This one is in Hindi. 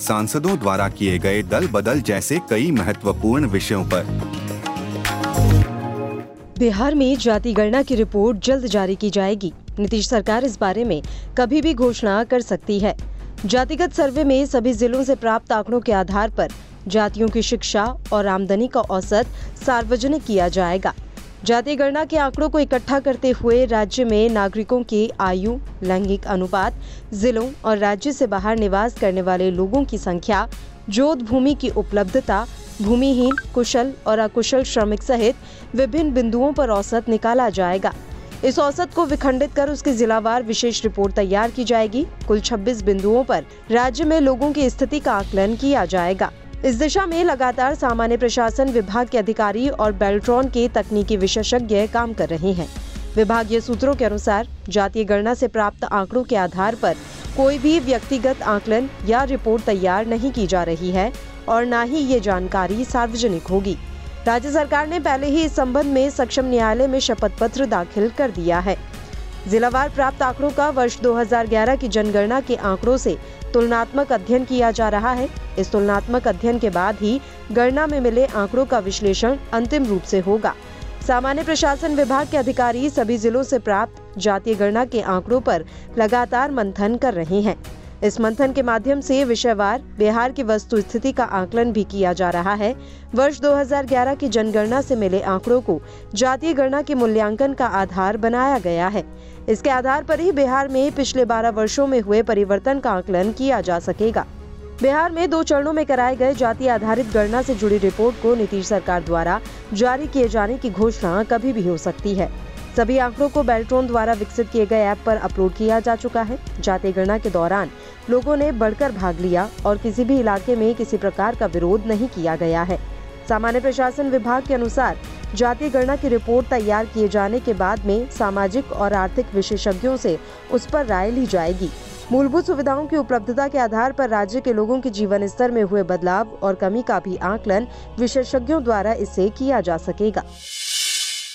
सांसदों द्वारा किए गए दल बदल जैसे कई महत्वपूर्ण विषयों पर। बिहार में जाति गणना की रिपोर्ट जल्द जारी की जाएगी। नीतीश सरकार इस बारे में कभी भी घोषणा कर सकती है। जातिगत सर्वे में सभी जिलों से प्राप्त आंकड़ों के आधार पर जातियों की शिक्षा और आमदनी का औसत सार्वजनिक किया जाएगा। जातीय गणना के आंकड़ों को इकट्ठा करते हुए राज्य में नागरिकों की आयु, लैंगिक अनुपात, जिलों और राज्य से बाहर निवास करने वाले लोगों की संख्या, जोत भूमि की उपलब्धता, भूमिहीन, कुशल और अकुशल श्रमिक सहित विभिन्न बिंदुओं पर औसत निकाला जाएगा। इस औसत को विखंडित कर उसकी जिलावार विशेष रिपोर्ट तैयार की जाएगी। कुल 26 बिंदुओं पर राज्य में लोगों की स्थिति का आकलन किया जाएगा। इस दिशा में लगातार सामान्य प्रशासन विभाग के अधिकारी और बेल्ट्रॉन के तकनीकी विशेषज्ञ काम कर रहे हैं। विभागीय सूत्रों के अनुसार, जातीय गणना से प्राप्त आंकड़ों के आधार पर कोई भी व्यक्तिगत आकलन या रिपोर्ट तैयार नहीं की जा रही है और न ही ये जानकारी सार्वजनिक होगी। राज्य सरकार ने पहले ही इस संबंध में सक्षम न्यायालय में शपथ पत्र दाखिल कर दिया है। जिलावार प्राप्त आंकड़ों का वर्ष 2011 की जनगणना के आंकड़ों से तुलनात्मक अध्ययन किया जा रहा है। इस तुलनात्मक अध्ययन के बाद ही गणना में मिले आंकड़ों का विश्लेषण अंतिम रूप से होगा। सामान्य प्रशासन विभाग के अधिकारी सभी जिलों से प्राप्त जातीय गणना के आंकड़ों पर लगातार मंथन कर रहे हैं। इस मंथन के माध्यम से विषयवार बिहार की वस्तु स्थिति का आकलन भी किया जा रहा है। वर्ष 2011 की जनगणना से मिले आंकड़ों को जातीय गणना के मूल्यांकन का आधार बनाया गया है। इसके आधार पर ही बिहार में पिछले 12 वर्षों में हुए परिवर्तन का आकलन किया जा सकेगा। बिहार में दो चरणों में कराए गए जाति आधारित गणना से जुड़ी रिपोर्ट को नीतीश सरकार द्वारा जारी किए जाने की घोषणा कभी भी हो सकती है। सभी आंकड़ों को बेल्ट्रोन द्वारा विकसित किए गए ऐप पर अपलोड किया जा चुका है। जाति गणना के दौरान लोगों ने बढ़कर भाग लिया और किसी भी इलाके में किसी प्रकार का विरोध नहीं किया गया है। सामान्य प्रशासन विभाग के अनुसार जातीय गणना की रिपोर्ट तैयार किए जाने के बाद में सामाजिक और आर्थिक विशेषज्ञों से उस पर राय ली जाएगी। मूलभूत सुविधाओं की उपलब्धता के आधार पर राज्य के लोगों के जीवन स्तर में हुए बदलाव और कमी का भी आकलन विशेषज्ञों द्वारा इससे किया जा सकेगा।